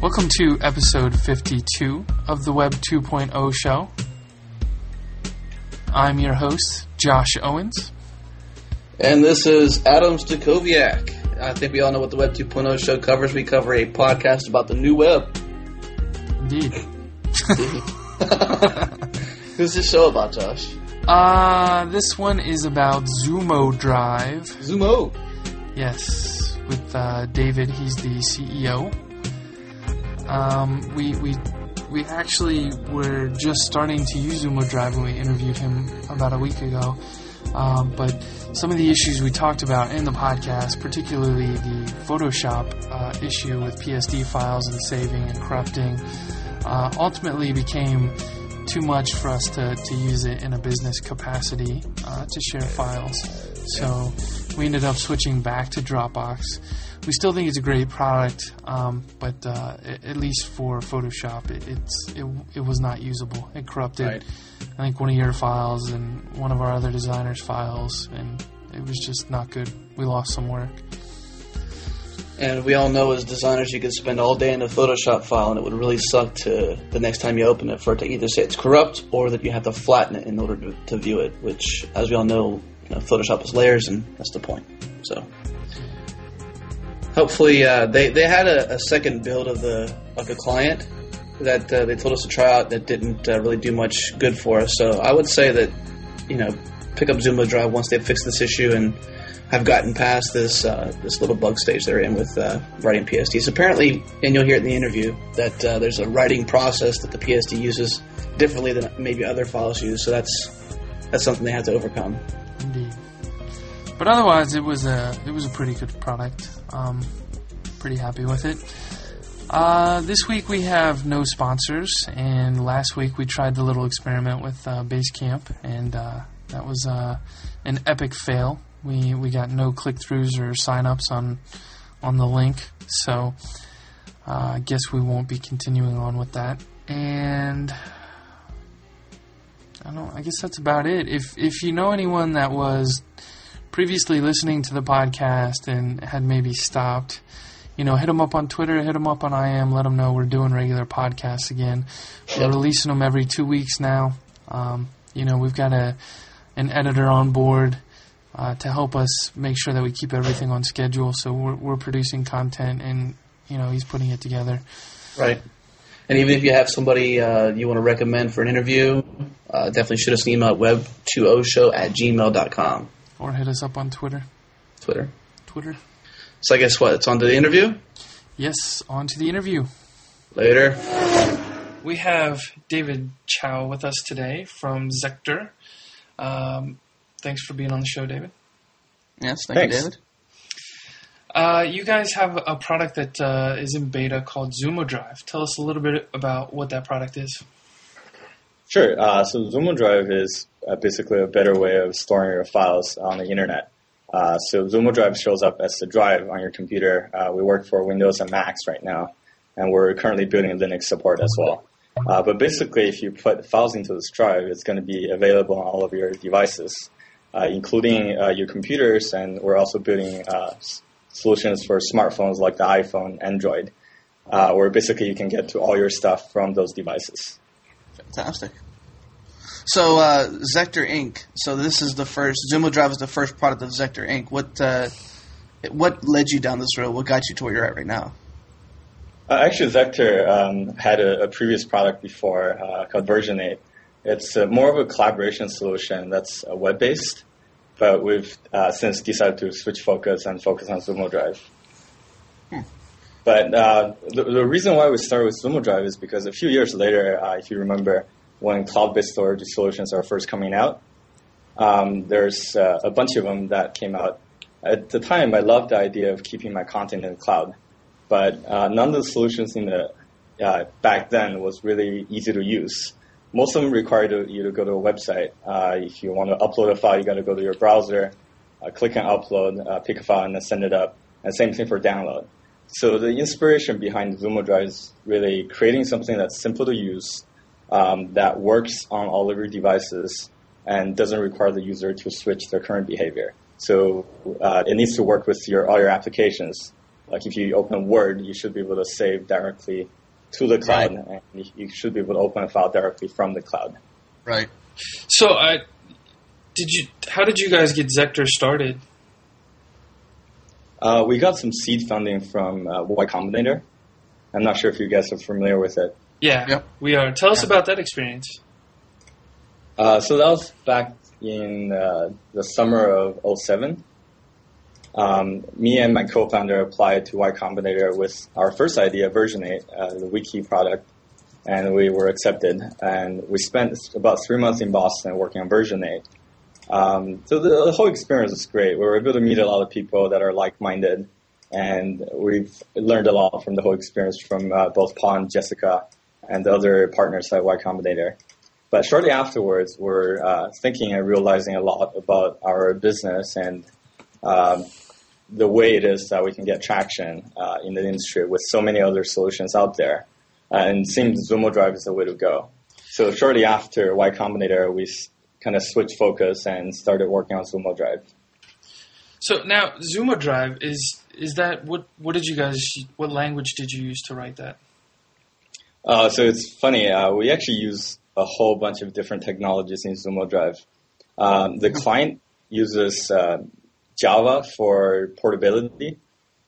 Welcome to episode 52 of the Web 2.0 show. I'm your host, Josh Owens. And this is Adam Stacoviak. I think we all know what the Web 2.0 show covers. We cover a podcast about the new web. Indeed. Who's this show about, Josh? Uh, this one is about Zumo Drive. Zumo. Yes, with uh, David. He's the CEO. Um, we we we actually were just starting to use Zumo Drive when we interviewed him about a week ago. Um, but some of the issues we talked about in the podcast, particularly the Photoshop uh, issue with PSD files and saving and corrupting, uh, ultimately became too much for us to, to use it in a business capacity uh, to share files. So we ended up switching back to Dropbox. We still think it's a great product, um, but uh, at least for Photoshop, it, it's it, it was not usable. It corrupted, Right. I think, one of your files and one of our other designers' files, and it was just not good. We lost some work. And we all know as designers you could spend all day in a Photoshop file and it would really suck to the next time you open it for it to either say it's corrupt or that you have to flatten it in order to, to view it, which, as we all know, know, Photoshop is layers and that's the point. So, hopefully, uh, they, they had a, a second build of the, of the client that uh, they told us to try out that didn't uh, really do much good for us. So, I would say that, you know, pick up Zumo Drive once they fix this issue and have gotten past this uh, this little bug stage they're in with uh, writing PSDs. Apparently, and you'll hear it in the interview that uh, there's a writing process that the PSD uses differently than maybe other files use. So that's that's something they have to overcome. But otherwise, it was a it was a pretty good product. Um, pretty happy with it. Uh, this week we have no sponsors, and last week we tried the little experiment with uh, Basecamp, and uh, that was uh, an epic fail. We we got no click throughs or sign ups on on the link, so uh, I guess we won't be continuing on with that. And I don't. I guess that's about it. If if you know anyone that was previously listening to the podcast and had maybe stopped, you know, hit them up on Twitter, hit them up on IM, let them know we're doing regular podcasts again. We're releasing them every two weeks now. Um, you know, we've got a an editor on board uh, to help us make sure that we keep everything on schedule. So we're, we're producing content, and you know, he's putting it together. Right. And even if you have somebody uh, you want to recommend for an interview, uh, definitely shoot us an email at web20show at gmail.com. Or hit us up on Twitter. Twitter. Twitter. So I guess what? It's on to the interview? Yes, on to the interview. Later. We have David Zhao with us today from Zecter. Um, thanks for being on the show, David. Yes, thank Thanks. you, David. Uh, you guys have a product that uh, is in beta called Zumo Drive. Tell us a little bit about what that product is. Sure. Uh, so Zumo Drive is uh, basically a better way of storing your files on the internet. Uh, so Zumo Drive shows up as the drive on your computer. Uh, we work for Windows and Macs right now, and we're currently building Linux support as well. Uh, but basically, if you put files into this drive, it's going to be available on all of your devices, uh, including uh, your computers, and we're also building uh, s- solutions for smartphones like the iPhone, Android, uh, where basically you can get to all your stuff from those devices. Fantastic. So, uh, Zecter Inc. So this is the first Zumo Drive is the first product of Zecter Inc. What uh, what led you down this road? What got you to where you're at right now? Uh, actually, Zecter um, had a, a previous product before uh, called Version8. It's uh, more of a collaboration solution that's uh, web-based, but we've uh, since decided to switch focus and focus on Zumo Drive. But uh, the, the reason why we started with Zumo Drive is because a few years later, uh, if you remember, when cloud-based storage solutions are first coming out, um, there's uh, a bunch of them that came out. At the time, I loved the idea of keeping my content in the cloud but uh, none of the solutions in the uh, back then was really easy to use. Most of them required you- to go to a website. Uh, if you want to upload a file, you got to go to your browser, click on upload, pick a file, and then send it up. And same thing for download. So the inspiration behind Zumo Drive is really creating something that's simple to use, um, that works on all of your devices, and doesn't require the user to switch their current behavior. So uh, it needs to work with your all your applications like if you open Word, you should be able to save directly to the cloud, Right. and you- you should be able to open a file directly from the cloud. Right. So, I did you? How did you guys get Zecter started? Uh, we got some seed funding from uh, Y Combinator. I'm not sure if you guys are familiar with it. Yeah, Yep. we are. Tell us about that experience. Uh, so that was back in uh, the summer of 07. Um, me and my co-founder applied to Y Combinator with our first idea, version 8, uh, the wiki product, and we were accepted. And we spent about three months in Boston working on version 8. Um, so the, the whole experience was great. We were able to meet a lot of people that are like-minded, and we've learned a lot from the whole experience from uh, both Paul and Jessica and the other partners at Y Combinator. But shortly afterwards, we're uh, thinking and realizing a lot about our business and um, the way it is that we can get traction uh, in the industry with so many other solutions out there. Uh, and seems Zumo Drive is the way to go. So shortly after Y Combinator, we kind of switched focus and started working on Zumo Drive. So now, Zumo Drive is is that what? What did you guys? What language did you use to write that? Uh, so it's funny. Uh, we actually use a whole bunch of different technologies in Zumo Drive. Um, the client uses uh, Java for portability,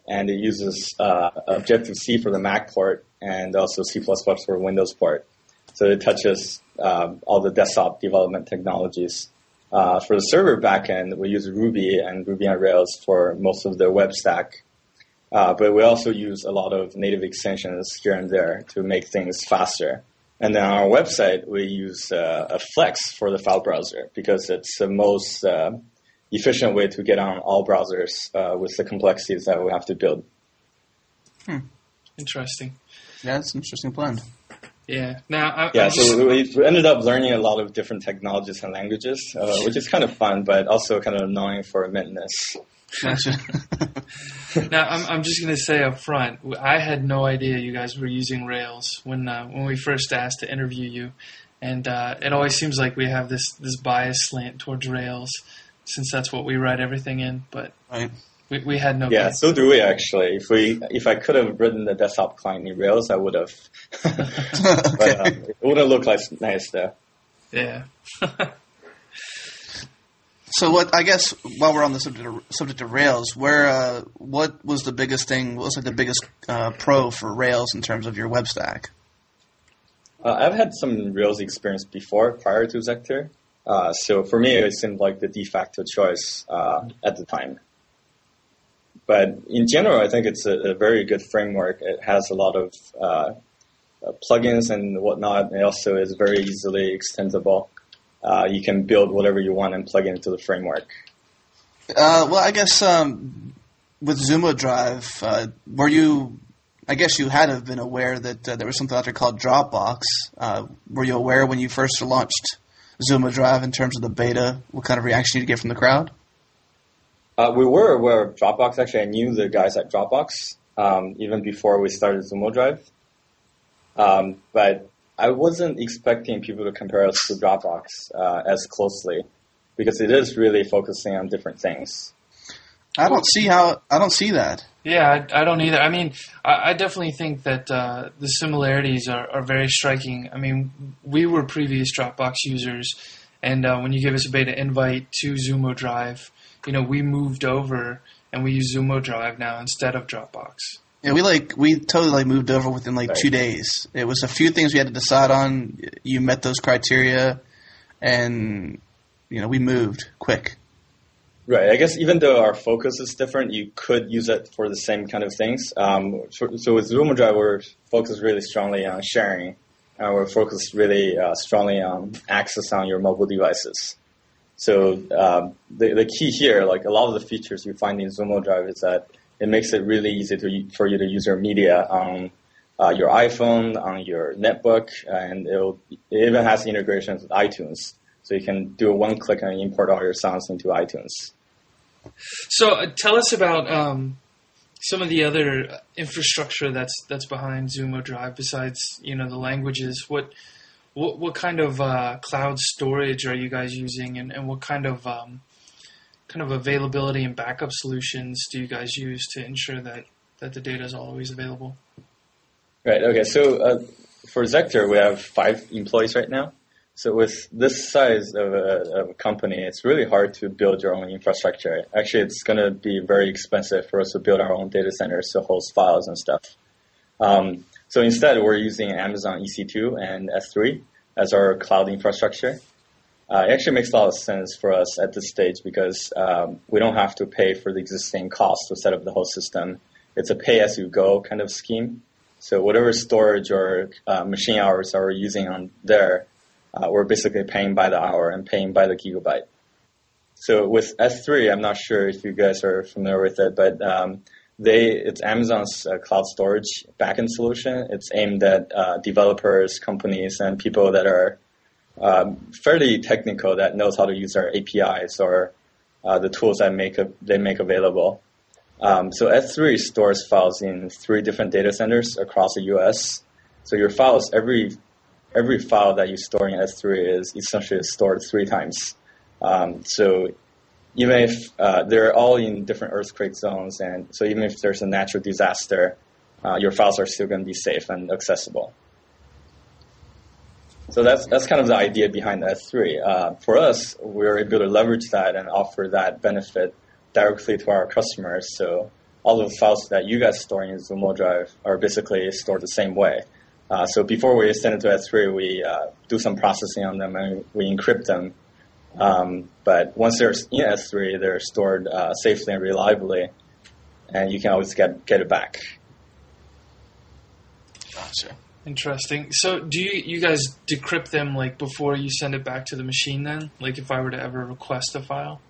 and it uses uh, Objective C for the Mac port, and also C++ for Windows port. So it touches um, all the desktop development technologies. Uh, for the server backend, we use Ruby and Ruby on Rails for most of the web stack. Uh, but we also use a lot of native extensions here and there to make things faster. And then on our website, we use uh, a Flex for the file browser because it's the most uh, efficient way to get on all browsers uh, with the complexities that we have to build. Hmm. Interesting. Yeah, it's an interesting blend. Yeah. Now, I, Yeah, I'm just- so we, we ended up learning a lot of different technologies and languages, uh, which is kind of fun, but also kind of annoying for minuteness. Gotcha. Now, I'm, I'm just going to say up front, I had no idea you guys were using Rails when uh, when we first asked to interview you, and uh, it always seems like we have this this bias slant towards Rails, since that's what we write everything in. But right. We, we had no. Yeah, clue. so do we actually. If we, if I could have written the desktop client in Rails, I would have. but um, it wouldn't look like nice though. yeah. So what? I guess while we're on the subject of, subject of Rails, where uh, what was the biggest thing? What was like the biggest uh, pro for Rails in terms of your web stack? Uh, I've had some Rails experience before, prior to Zecter. Uh, so for me, it seemed like the de facto choice uh, at the time. But in general, I think it's a, a very good framework. It has a lot of uh, uh, plugins and whatnot. It also is very easily extendable. Uh, you can build whatever you want and plug it into the framework. Uh, well, I guess um, with Zumo Drive, uh, were you? I guess you had have been aware that uh, there was something out there called Dropbox. Uh, were you aware when you first launched Zumo Drive in terms of the beta? What kind of reaction did you get from the crowd? Uh, we were aware of Dropbox. Actually, I knew the guys at Dropbox um, even before we started Zumo Drive. Um, but I wasn't expecting people to compare us to Dropbox uh, as closely because it is really focusing on different things. I don't see how. I don't see that. Yeah, I, I don't either. I mean, I, I definitely think that uh, the similarities are, are very striking. I mean, we were previous Dropbox users, and uh, when you give us a beta invite to Zumo Drive, you know, we moved over and we use Zumo Drive now instead of Dropbox. Yeah, we like we totally like moved over within like Right. two days. It was a few things we had to decide on. You met those criteria, and you know we moved quick. Right. I guess even though our focus is different, you could use it for the same kind of things. Um, so, so with Zumo Drive, we're focused really strongly on sharing, and we're focused really uh, strongly on access on your mobile devices. So um, the, the key here, like a lot of the features you find in Zumo Drive, is that it makes it really easy to, for you to use your media on uh, your iPhone, on your netbook, and it even has integrations with iTunes. So you can do a one click and import all your sounds into iTunes. So uh, tell us about um, some of the other infrastructure that's that's behind Zumo Drive besides you know the languages. What what, what kind of uh, cloud storage are you guys using, and, and what kind of um, kind of availability and backup solutions do you guys use to ensure that that the data is always available. Right. Okay. So uh, for Zecter, we have five employees right now. So with this size of a, of a, company, it's really hard to build your own infrastructure. Actually, it's going to be very expensive for us to build our own data centers to host files and stuff. Um, so instead, we're using Amazon EC2 and S3 as our cloud infrastructure. Uh, it actually makes a lot of sense for us at this stage because um, we don't have to pay for the existing cost to set up the whole system. It's a pay-as-you-go kind of scheme. So whatever storage or uh, machine hours we're using on there, uh, we're basically paying by the hour and paying by the gigabyte. So with S3, I'm not sure if you guys are familiar with it, but um, they it's Amazon's uh, cloud storage backend solution. It's aimed at uh, developers, companies, and people that are um, fairly technical that knows how to use our APIs or uh, the tools that make a, they make available. Um, so S3 stores files in three different data centers across the U.S. So your files, every every file that you store in S3 is essentially stored three times. Um, so even if uh, they're all in different earthquake zones, and so even if there's a natural disaster, uh, your files are still going to be safe and accessible. So that's that's kind of the idea behind S3. Uh, for us, we're able to leverage that and offer that benefit directly to our customers. So all of the files that you guys store in Zumo Drive are basically stored the same way. Uh, so before we send it to S3, we uh, do some processing on them and we encrypt them. Um, but once they're in S3, they're stored uh, safely and reliably, and you can always get get it back. Gotcha. Interesting. So, do you you guys decrypt them like before you send it back to the machine? Then, like if I were to ever request a file.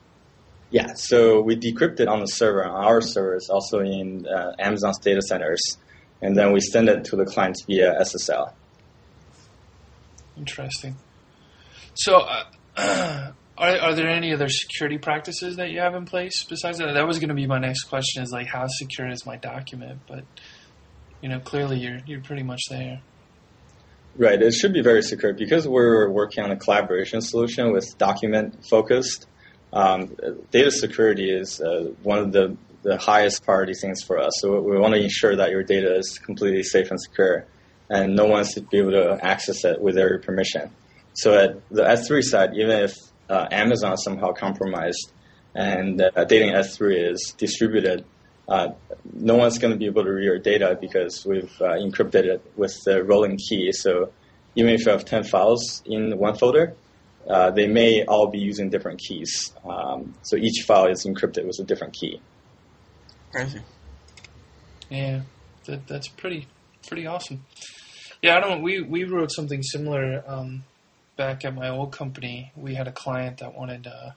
Yeah, so we decrypt it on the server, on our servers, also in uh, Amazon's data centers, and then we send it to the clients via SSL. Interesting. So, uh, are are there any other security practices that you have in place besides that? That was going to be my next question: is like how secure is my document? But you know, clearly you're you're pretty much there. Right. It should be very secure because we're working on a collaboration solution with document focused um, data security is uh, one of the, the highest priority things for us. So we want to ensure that your data is completely safe and secure, and no one should be able to access it without your permission. So at the S3 side, even if uh, Amazon somehow compromised and uh, data in S3 is distributed, uh, no one's going to be able to read your data because we've uh, encrypted it with the rolling key. So even if you have 10 files in one folder, uh, they may all be using different keys. Um, so each file is encrypted with a different key. Crazy. Yeah, that, that's pretty pretty awesome. Yeah, I don't. We we wrote something similar um, back at my old company. We had a client that wanted uh,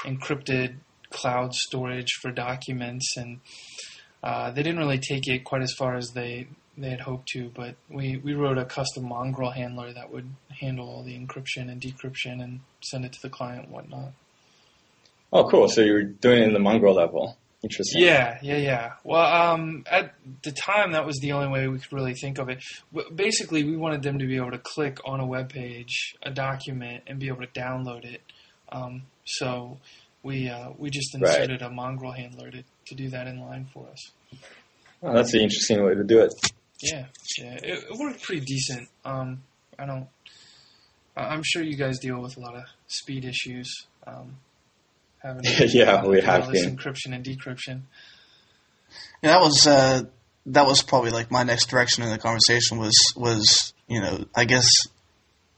encrypted cloud storage for documents, and uh, they didn't really take it quite as far as they they had hoped to, but we, we wrote a custom mongrel handler that would handle all the encryption and decryption and send it to the client and whatnot. Oh, cool. So you're doing it in the mongrel level. Interesting. Yeah, yeah, yeah. Well, um, at the time, that was the only way we could really think of it. Basically, we wanted them to be able to click on a web page, a document, and be able to download it. Um, so we uh, we just inserted right. a mongrel handler to, to do that in line for us. Oh, that's an interesting way to do it. Yeah, yeah, it, it worked pretty decent. Um, I don't. I'm sure you guys deal with a lot of speed issues. Um, having yeah, we have this encryption and decryption. Yeah, that was uh, that was probably like my next direction in the conversation was was you know I guess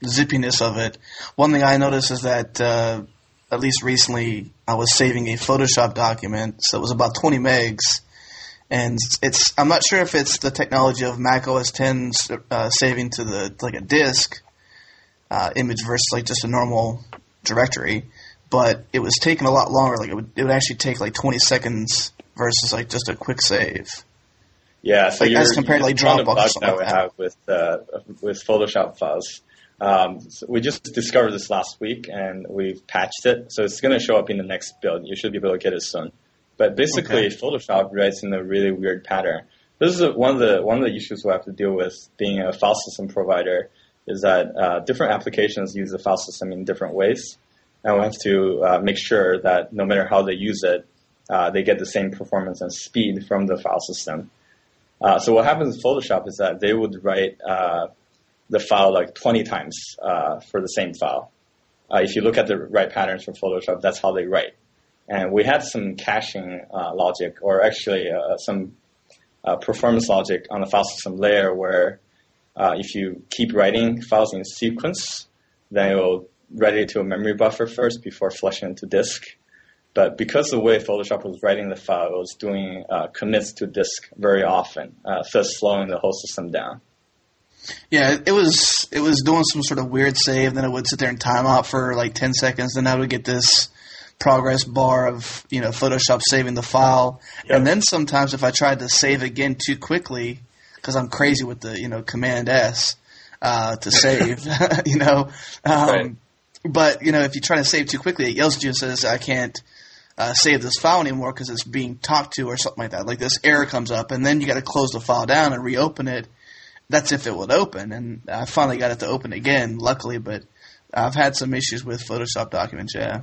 zippiness of it. One thing I noticed is that uh, at least recently I was saving a Photoshop document, so it was about 20 megs and it's I'm not sure if it's the technology of Mac OS 10 uh, saving to the like a disk uh, image versus like just a normal directory, but it was taking a lot longer. Like it would it would actually take like 20 seconds versus like just a quick save. Yeah, so like, as compared to like Dropbox that we have with uh, with Photoshop files. Um, so we just discovered this last week and we've patched it, so it's going to show up in the next build. You should be able to get it soon. But basically, okay. Photoshop writes in a really weird pattern. This is one of the one of the issues we have to deal with being a file system provider is that uh, different applications use the file system in different ways, and we have to uh, make sure that no matter how they use it, uh, they get the same performance and speed from the file system. Uh, so what happens in Photoshop is that they would write uh, the file like 20 times uh, for the same file. Uh, if you look at the write patterns from Photoshop, that's how they write. And we had some caching logic, or actually some performance logic on the file system layer where if you keep writing files in sequence, then it will write it to a memory buffer first before flushing into disk. But because the way Photoshop was writing the file, it was doing uh, commits to disk very often, uh, thus slowing the whole system down. Yeah, it was it was doing some sort of weird save. Then it would sit there and time out for like ten seconds. Then I would get this progress bar of you know Photoshop saving the file. Yep. And then sometimes if I tried to save again too quickly, because I'm crazy with the you know Command S uh, to save, you know. Um, right. But you know, if you try to save too quickly, it yells at you and says, "I can't." uh, save this file anymore because it's being talked to or something like that. Like this error comes up, and then you got to close the file down and reopen it. That's if it would open, and I finally got it to open again, luckily. But I've had some issues with Photoshop documents. Yeah.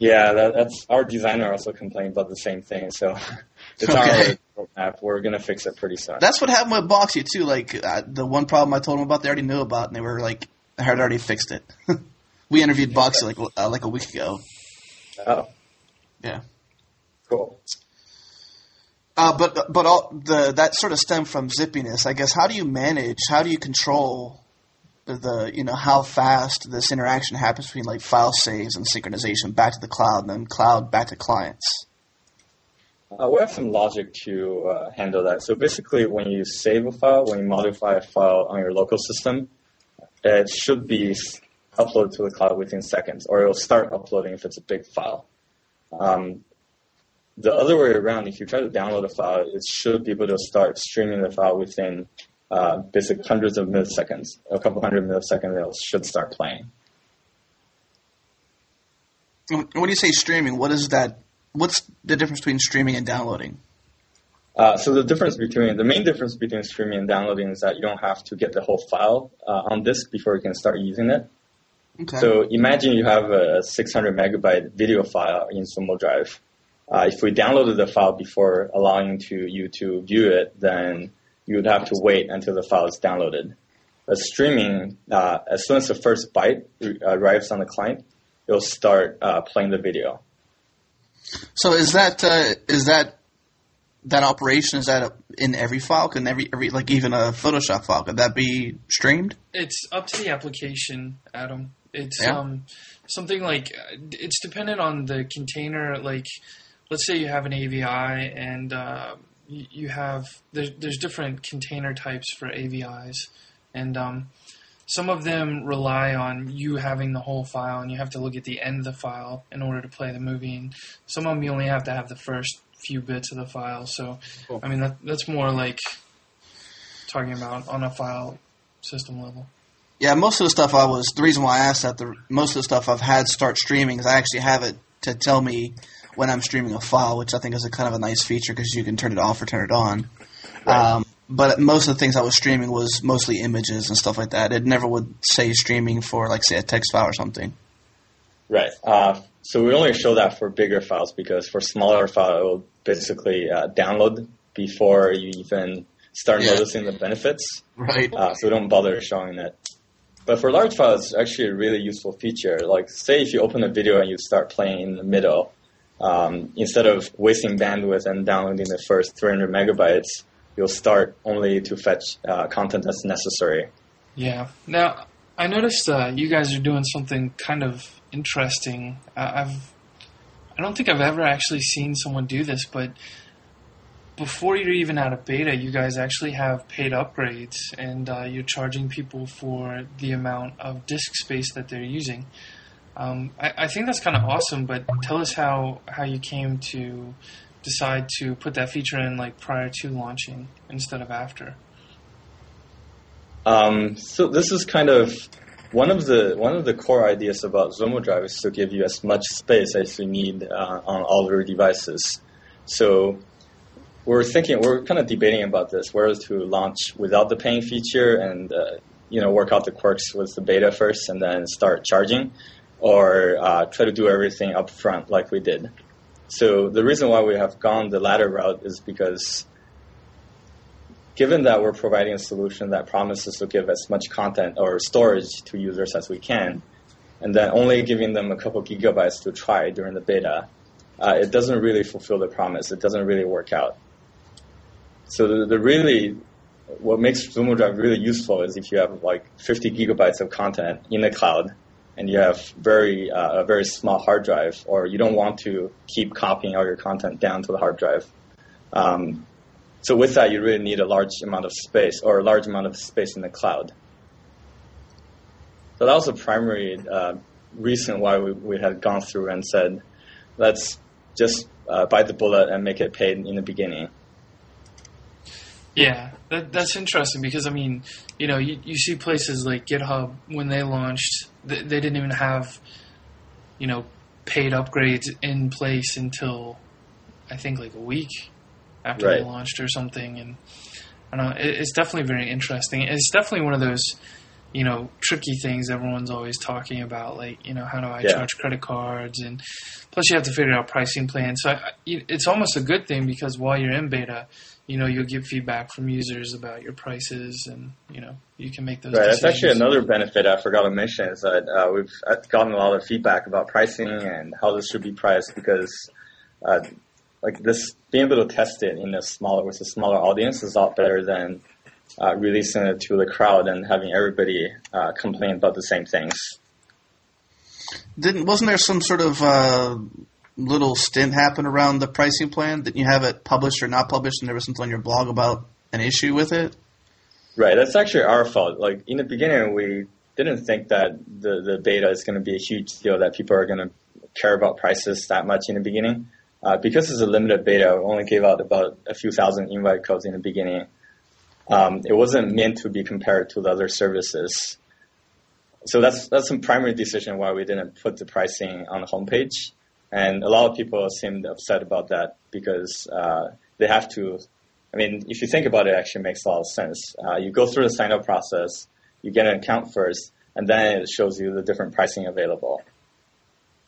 Yeah, that, that's our designer also complained about the same thing. So it's okay. our roadmap. We're gonna fix it pretty soon. That's what happened with Boxee too. Like uh, the one problem I told them about, they already knew about, and they were like, "I had already fixed it." we interviewed Boxee like uh, like a week ago. Oh. Yeah. Cool. Uh, but but all the that sort of stem from zippiness, I guess. How do you manage? How do you control the, the you know how fast this interaction happens between like file saves and synchronization back to the cloud and then cloud back to clients? Uh, we have some logic to uh, handle that. So basically, when you save a file, when you modify a file on your local system, it should be uploaded to the cloud within seconds, or it'll start uploading if it's a big file. Um, the other way around, if you try to download a file, it should be able to start streaming the file within uh, basic hundreds of milliseconds, a couple hundred milliseconds, it should start playing. When you say streaming, what is that? What's the difference between streaming and downloading? Uh, so the difference between the main difference between streaming and downloading is that you don't have to get the whole file uh, on disk before you can start using it. Okay. So imagine you have a 600 megabyte video file in Zumo Drive. Uh, if we downloaded the file before allowing to you to view it, then you would have to wait until the file is downloaded. But streaming, uh, as soon as the first byte arrives on the client, it'll start uh, playing the video. So is that uh, is that that operation is that in every file? Can every, every like even a Photoshop file could that be streamed? It's up to the application, Adam. It's yeah. um, something like it's dependent on the container. Like, let's say you have an AVI and uh, you, you, have there's there's different container types for AVIs, and um, some of them rely on you having the whole file, and you have to look at the end of the file in order to play the movie. And some of them you only have to have the first few bits of the file. So, cool. I mean that that's more like talking about on a file system level. Yeah, most of the stuff I was the reason why I asked that the most of the stuff I've had start streaming is I actually have it to tell me when I'm streaming a file, which I think is a kind of a nice feature because you can turn it off or turn it on. Right. Um, but most of the things I was streaming was mostly images and stuff like that. It never would say streaming for like say a text file or something. Right. Uh, so we only show that for bigger files because for smaller files, it will basically uh, download before you even start yeah. noticing the benefits. Right. Uh, so we don't bother showing it. But for large files, it's actually a really useful feature. Like, say if you open a video and you start playing in the middle, um, instead of wasting bandwidth and downloading the first 300 megabytes, you'll start only to fetch uh, content that's necessary. Yeah. Now, I noticed uh, you guys are doing something kind of interesting. Uh, I've, I don't think I've ever actually seen someone do this, but before you're even out of beta, you guys actually have paid upgrades, and uh, you're charging people for the amount of disk space that they're using. Um, I, I, think that's kind of awesome, but tell us how, how you came to decide to put that feature in like prior to launching instead of after. Um, so this is kind of one of the one of the core ideas about Zumo Drive is to give you as much space as you need uh, on all your devices. So we're thinking, we're kind of debating about this, whether to launch without the paying feature and uh, you know work out the quirks with the beta first and then start charging, or uh, try to do everything up front like we did. So the reason why we have gone the latter route is because given that we're providing a solution that promises to give as much content or storage to users as we can, and then only giving them a couple gigabytes to try during the beta, uh, it doesn't really fulfill the promise. It doesn't really work out. So the, the really what makes Zumo Drive really useful is if you have like 50 gigabytes of content in the cloud and you have very uh, a very small hard drive, or you don't want to keep copying all your content down to the hard drive. Um, so with that, you really need a large amount of space or a large amount of space in the cloud. So that was the primary uh, reason why we, we had gone through and said, let's just uh, bite the bullet and make it paid in the beginning. Yeah, that, that's interesting because I mean, you know, you, you see places like GitHub when they launched, they, they didn't even have, you know, paid upgrades in place until I think like a week after Right. they launched or something. And I don't know, it, it's definitely very interesting. It's definitely one of those, you know, tricky things everyone's always talking about. Like, you know, how do I Yeah. charge credit cards? And plus, you have to figure out pricing plans. So I, it's almost a good thing because while you're in beta, you know, you'll get feedback from users about your prices, and you know, you can make those. Right. That's actually another benefit I forgot to mention is that uh, we've uh, gotten a lot of feedback about pricing and how this should be priced because, uh, like this, being able to test it in a smaller with a smaller audience is a lot better than uh, releasing it to the crowd and having everybody uh, complain about the same things. Didn't wasn't there some sort of uh, little stint happen around the pricing plan? Didn't you have it published or not published, and there was something on your blog about an issue with it? Right. That's actually our fault. Like in the beginning, we didn't think that the the beta is going to be a huge deal that people are going to care about prices that much in the beginning. Uh, because it's a limited beta, we only gave out about a few thousand invite codes in the beginning. Um, it wasn't meant to be compared to the other services. So that's that's some primary decision why we didn't put the pricing on the homepage. And a lot of people seemed upset about that because uh, they have to I mean, if you think about it, it actually makes a lot of sense. Uh, you go through the sign up process, you get an account first, and then it shows you the different pricing available.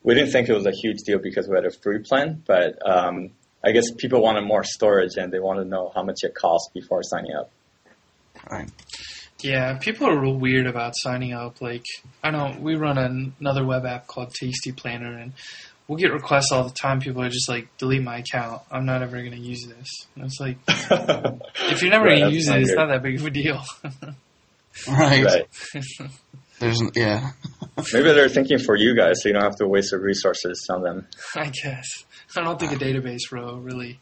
We didn't think it was a huge deal because we had a free plan, but um, I guess people wanted more storage and they wanted to know how much it costs before signing up. Right. Yeah, people are real weird about signing up. Like, I know we run an, another web app called Tasty Planner, and we'll get requests all the time. People are just like, delete my account. I'm not ever going to use this. And it's like, if you're never Right, going to use not it, it's not that big of a deal. Right. right. There's yeah. Maybe they're thinking for you guys so you don't have to waste the resources on them. I guess. I don't think a database row really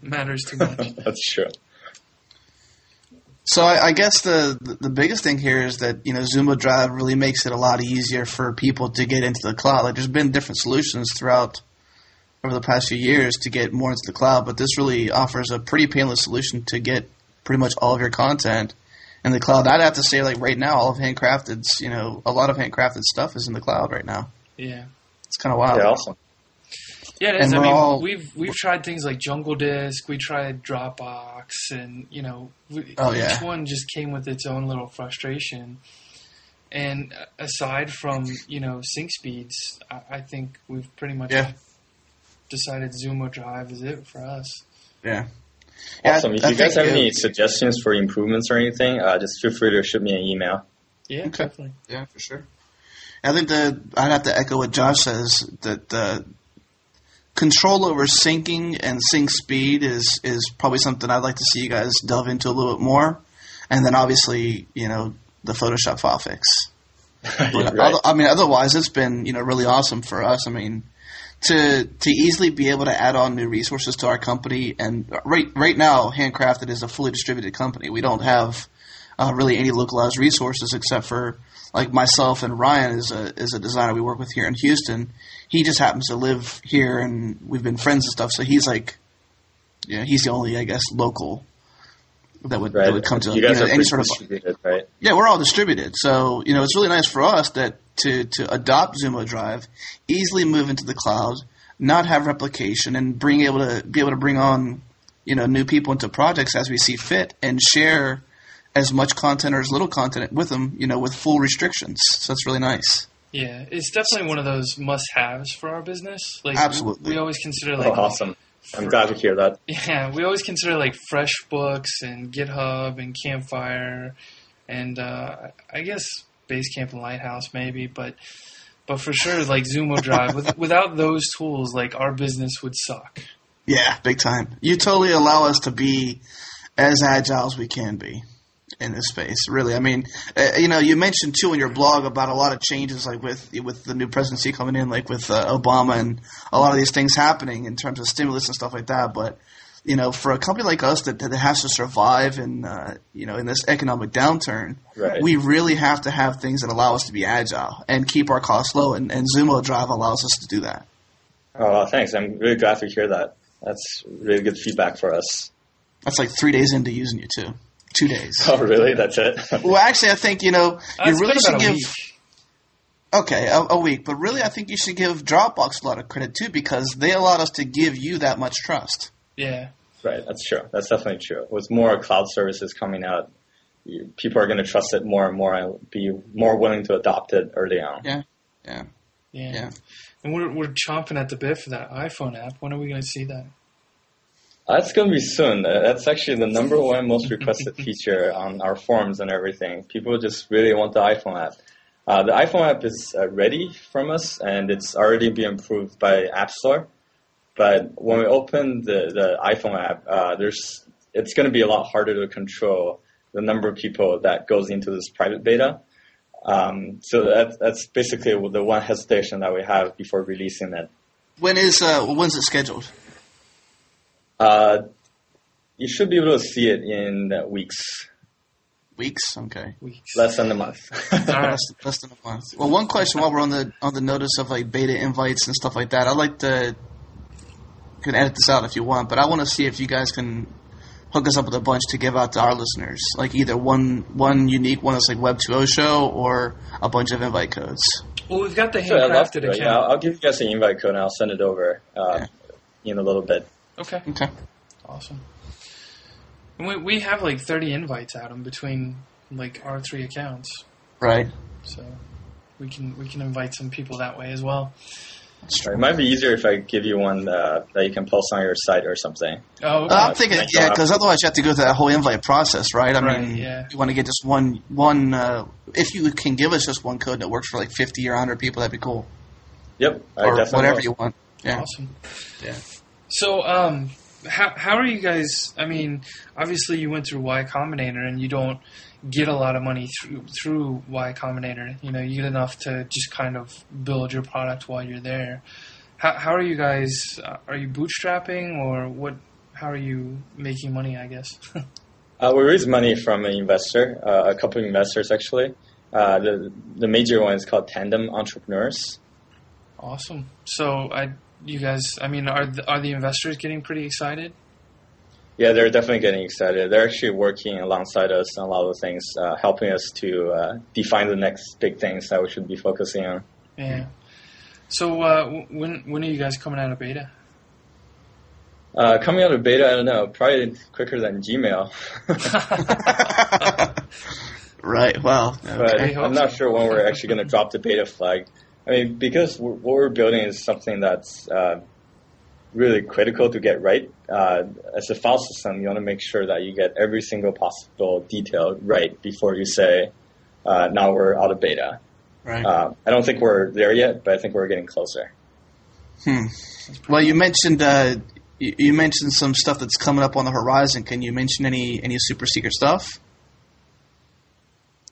matters too much. That's true. So I, I guess the the biggest thing here is that you know Zumo Drive really makes it a lot easier for people to get into the cloud. Like there's been different solutions throughout over the past few years to get more into the cloud, but this really offers a pretty painless solution to get pretty much all of your content in the cloud. I'd have to say like right now, all of Handcrafted's you know a lot of Handcrafted stuff is in the cloud right now. Yeah. It's kind of wild. Yeah, awesome. Yeah, it is. And I we're mean, all- we've we've tried things like Jungle Disk, we tried Dropbox, and you know, we, Oh, each yeah. one just came with its own little frustration. And aside from you know sync speeds, I, I think we've pretty much Yeah. decided Zumo Drive is it for us. Yeah. Yeah, Awesome. If I you guys have uh, any suggestions for improvements or anything, uh, just feel free to shoot me an email. Yeah, Okay. definitely. Yeah, for sure. I think that I'd have to echo what Josh says that uh, control over syncing and sync speed is is probably something I'd like to see you guys delve into a little bit more, and then obviously you know the Photoshop file fix. But right. other- I mean, otherwise it's been you know really awesome for us. I mean, to to easily be able to add on new resources to our company, and right right now, Handcrafted is a fully distributed company. We don't have uh, really any localized resources except for like myself and Ryan is a is a designer we work with here in Houston. He just happens to live here, and we've been friends and stuff. So he's like, you know, he's the only I guess local that would Right. that would come to you guys know, are any sort of right? yeah, we're all distributed. So, you know, it's really nice for us that to, to adopt Zumo Drive, easily move into the cloud, not have replication, and being able to be able to bring on, you know, new people into projects as we see fit and share as much content or as little content with them, you know, with full restrictions. So that's really nice. Yeah, it's definitely one of those must-haves for our business. Like, Absolutely. we always consider Oh, like awesome. I'm glad to hear that. Yeah, we always consider like FreshBooks and GitHub and Campfire, and uh, I guess Basecamp and Lighthouse maybe, but but for sure like Zumo Drive. with, without those tools, like our business would suck. Yeah, big time. You totally allow us to be as agile as we can be in this space. Really, I mean, uh, you know, you mentioned too in your blog about a lot of changes, like with with the new presidency coming in, like with uh, Obama and a lot of these things happening in terms of stimulus and stuff like that. But you know, for a company like us that, that has to survive in uh, you know in this economic downturn, Right. we really have to have things that allow us to be agile and keep our costs low. And, and Zumo Drive allows us to do that. Oh, thanks. I'm really glad to hear that. That's really good feedback for us. That's like three days into using you too. Two days. Oh, really? That's it? Well, actually, I think you know Uh, you really should give. week. Okay, a, a week, but really, I think you should give Dropbox a lot of credit too because they allowed us to give you that much trust. Yeah, right. That's true. That's definitely true. With more cloud services coming out, you, people are going to trust it more and more and be more willing to adopt it early on. Yeah, yeah, yeah. yeah. And we're we're chomping at the bit for that iPhone app. When are we going to see that? That's going to be soon. Uh, That's actually the number one most requested feature on our forums and everything. People just really want the iPhone app. Uh, the iPhone app is uh, ready from us, and it's already being approved by App Store. But when we open the, the iPhone app, uh, there's it's going to be a lot harder to control the number of people that goes into this private beta. Um, so that, that's basically the one hesitation that we have before releasing it. When is uh, when's it scheduled? Uh, you should be able to see it in uh, weeks, Weeks. Okay, Weeks. less than a month. Less, less than a month. Well, one question while we're on the on the notice of like beta invites and stuff like that, I'd like to can edit this out if you want, but I want to see if you guys can hook us up with a bunch to give out to our listeners, like either one one unique one that's like Web 2.0 show or a bunch of invite codes. Well, we've got the I'd love handcrafted to. account. Yeah, I'll, I'll give you guys an invite code and I'll send it over uh, in a little bit. Okay, Okay. awesome. And we we have like thirty invites out in between like our three accounts, Right. so we can we can invite some people that way as well. It might be easier if I give you one uh, that you can post on your site or something. Oh, okay. Uh, I'm thinking, Thank yeah, because otherwise you have to go through that whole invite process, right? I Right, mean, yeah. you want to get just one, one. Uh, if you can give us just one code that works for like 50 or 100 people, that'd be cool. Yep, I or definitely whatever will. you want. Yeah. Awesome. Yeah. So, um, how how are you guys? I mean, obviously you went through Y Combinator, and you don't get a lot of money through through Y Combinator. You know, you get enough to just kind of build your product while you're there. How how are you guys? Uh, are you bootstrapping, or what? How are you making money? I guess. Uh, we raised money from an investor, uh, a couple of investors actually. Uh, the the major one is called Tandem Entrepreneurs. awesome. So, I you guys. I mean, are the, are the investors getting pretty excited? Yeah, they're definitely getting excited. They're actually working alongside us on a lot of things, uh, helping us to uh, define the next big things that we should be focusing on. Yeah. So, uh, when when are you guys coming out of beta? Uh, coming out of beta, I don't know, probably quicker than Gmail. right. Well. but Okay. hope I'm not sure when we're actually going to drop the beta flag. I mean, because we're, what we're building is something that's uh, really critical to get right. Uh, as a file system, you want to make sure that you get every single possible detail right before you say, uh, now we're out of beta. Right. Uh, I don't think we're there yet, but I think we're getting closer. Hmm. Well, you mentioned uh, you, you mentioned some stuff that's coming up on the horizon. Can you mention any any super secret stuff?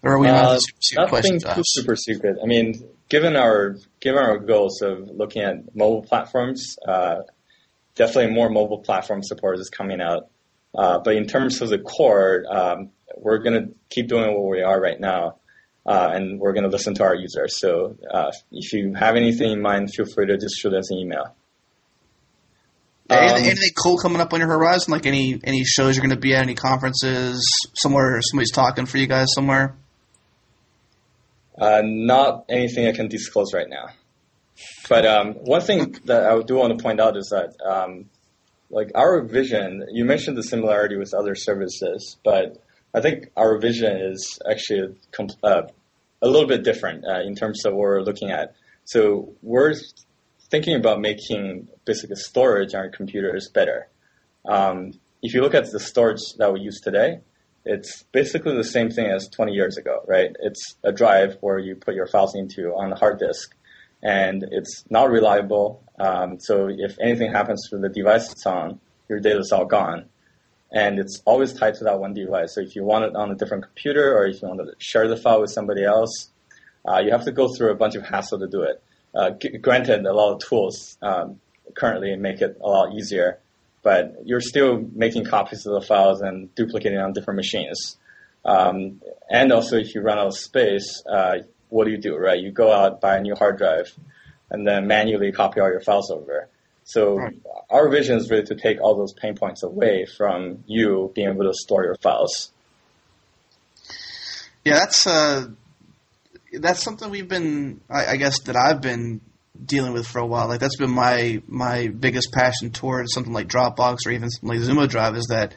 Or are we not Uh, the super secret question, nothing too super secret. I mean, given our given our goals of looking at mobile platforms, uh, definitely more mobile platform support is coming out. Uh, but in terms of the core, um, we're going to keep doing what we are right now, uh, and we're going to listen to our users. So uh, if you have anything in mind, feel free to just shoot us an email. Anything, Um, anything cool coming up on your horizon? Like any any shows you're going to be at? Any conferences? Somewhere somebody's talking for you guys somewhere? Uh, not anything I can disclose right now. But um, one thing that I do want to point out is that, um, like our vision, you mentioned the similarity with other services, but I think our vision is actually a, uh, a little bit different uh, in terms of what we're looking at. So we're thinking about making basically storage on your computers better. Um, if you look at the storage that we use today, it's basically the same thing as 20 years ago, right? It's a drive where you put your files into on the hard disk, and it's not reliable. Um, so if anything happens to the device it's on, your data is all gone. And it's always tied to that one device. So if you want it on a different computer or if you want to share the file with somebody else, uh, you have to go through a bunch of hassle to do it. Uh, g- granted, a lot of tools um, currently make it a lot easier, but you're still making copies of the files and duplicating on different machines. Um, and also, if you run out of space, uh, what do you do, right? You go out, buy a new hard drive, and then manually copy all your files over. So right. our vision is really to take all those pain points away from you being able to store your files. Yeah, that's uh, that's something we've been, I, I, guess, that I've been dealing with for a while. Like that's been my my biggest passion towards something like Dropbox or even something like Zumo Drive is that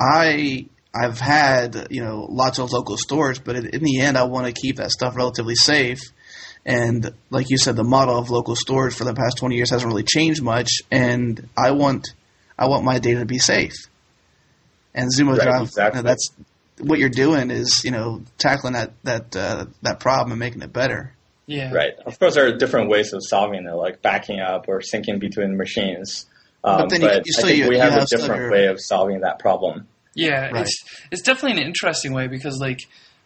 I I've had you know lots of local storage, but in, in the end, I want to keep that stuff relatively safe and like you said, the model of local storage for the past 20 years hasn't really changed much. And I want I want my data to be safe. And Zumo right, Drive, exactly. that's what you're doing is you know tackling that that uh, that problem and making it better. Yeah. Right. Of course, there are different ways of solving it, like backing up or syncing between machines. Um, but then you, you I think you, we have, have a different your... way of solving that problem. Yeah, Right. it's it's definitely an interesting way because like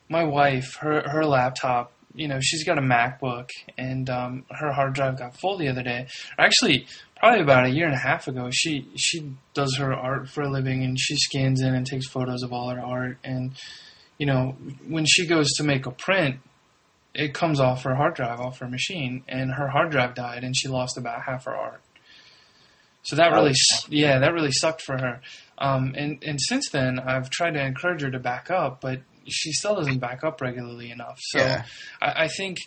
my wife, her her laptop, you know, she's got a MacBook and um, her hard drive got full the other day. Actually, probably about a year and a half ago. She she does her art for a living and she scans in and takes photos of all her art and you know when she goes to make a print it comes off her hard drive off her machine and her hard drive died and she lost about half her art. So that really yeah that really sucked for her. Um, and and since then i've tried to encourage her to back up but she still doesn't back up regularly enough. So Yeah. I, I think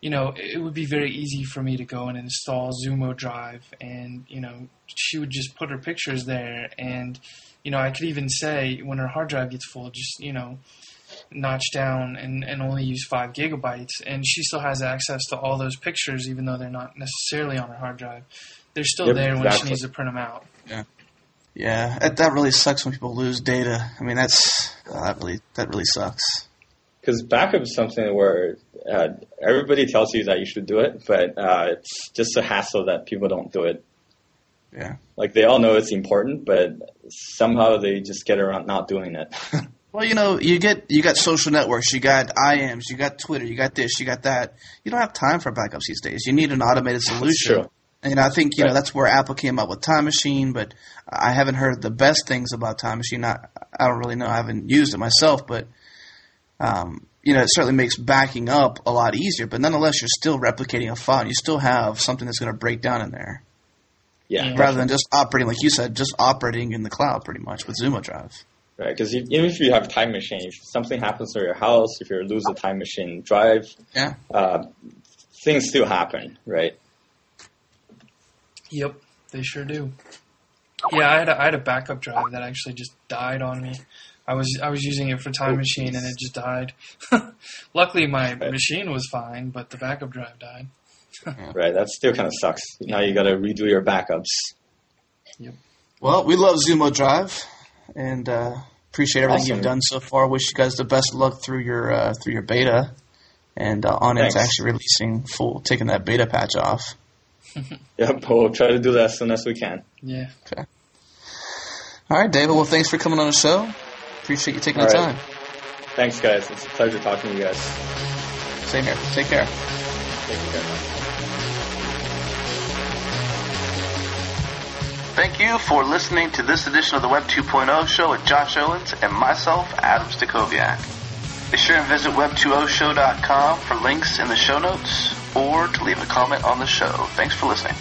you know it would be very easy for me to go and install Zumo Drive, and you know she would just put her pictures there, and you know I could even say when her hard drive gets full, just you know notch down and, and only use five gigabytes, and she still has access to all those pictures, even though they're not necessarily on her hard drive. They're still Yep, there when she needs to print them out. Yeah, that, that really sucks when people lose data. I mean, that's uh, that really that really sucks. Because backup is something where uh, everybody tells you that you should do it, but uh, it's just a hassle that people don't do it. Yeah. Like they all know it's important, but somehow they just get around not doing it. Well, you know, you get you got social networks, you got IMs, you got Twitter, you got this, you got that. You don't have time for backups these days. You need an automated solution. true. And I think you know that's where Apple came up with Time Machine, but I haven't heard the best things about Time Machine. I, I don't really know. I haven't used it myself, but um, you know, it certainly makes backing up a lot easier. But nonetheless, you're still replicating a file. You still have something that's going to break down in there, yeah, Yeah. rather than just operating like you said, just operating in the cloud, pretty much with Zumo Drive. Right. Because even if you have a time machine, if something happens to your house, if you lose a time machine drive, Yeah. uh, things still happen, right? Yep, they sure do. Yeah, I had a, I had a backup drive that actually just died on me. I was I was using it for Time Oh, Machine and it just died. Luckily, my machine was fine, but the backup drive died. Right. That still kind of sucks. Now you got to redo your backups. Yep. Well, we love Zumo Drive, and uh, appreciate everything Awesome. you've done so far. Wish you guys the best of luck through your uh, through your beta, and uh, on it's actually releasing full, taking that beta patch off. Yep. We'll try to do that as soon as we can. Yeah. Okay. All right, David. Well, thanks for coming on the show. Appreciate you taking All the right. time. Thanks, guys. It's a pleasure talking to you guys. Same here. Take care. Take care. Thank you for listening to this edition of the Web 2.0 show with Josh Owens and myself, Adam Stacoviak. Be sure and visit web20show.com for links in the show notes or to leave a comment on the show. Thanks for listening.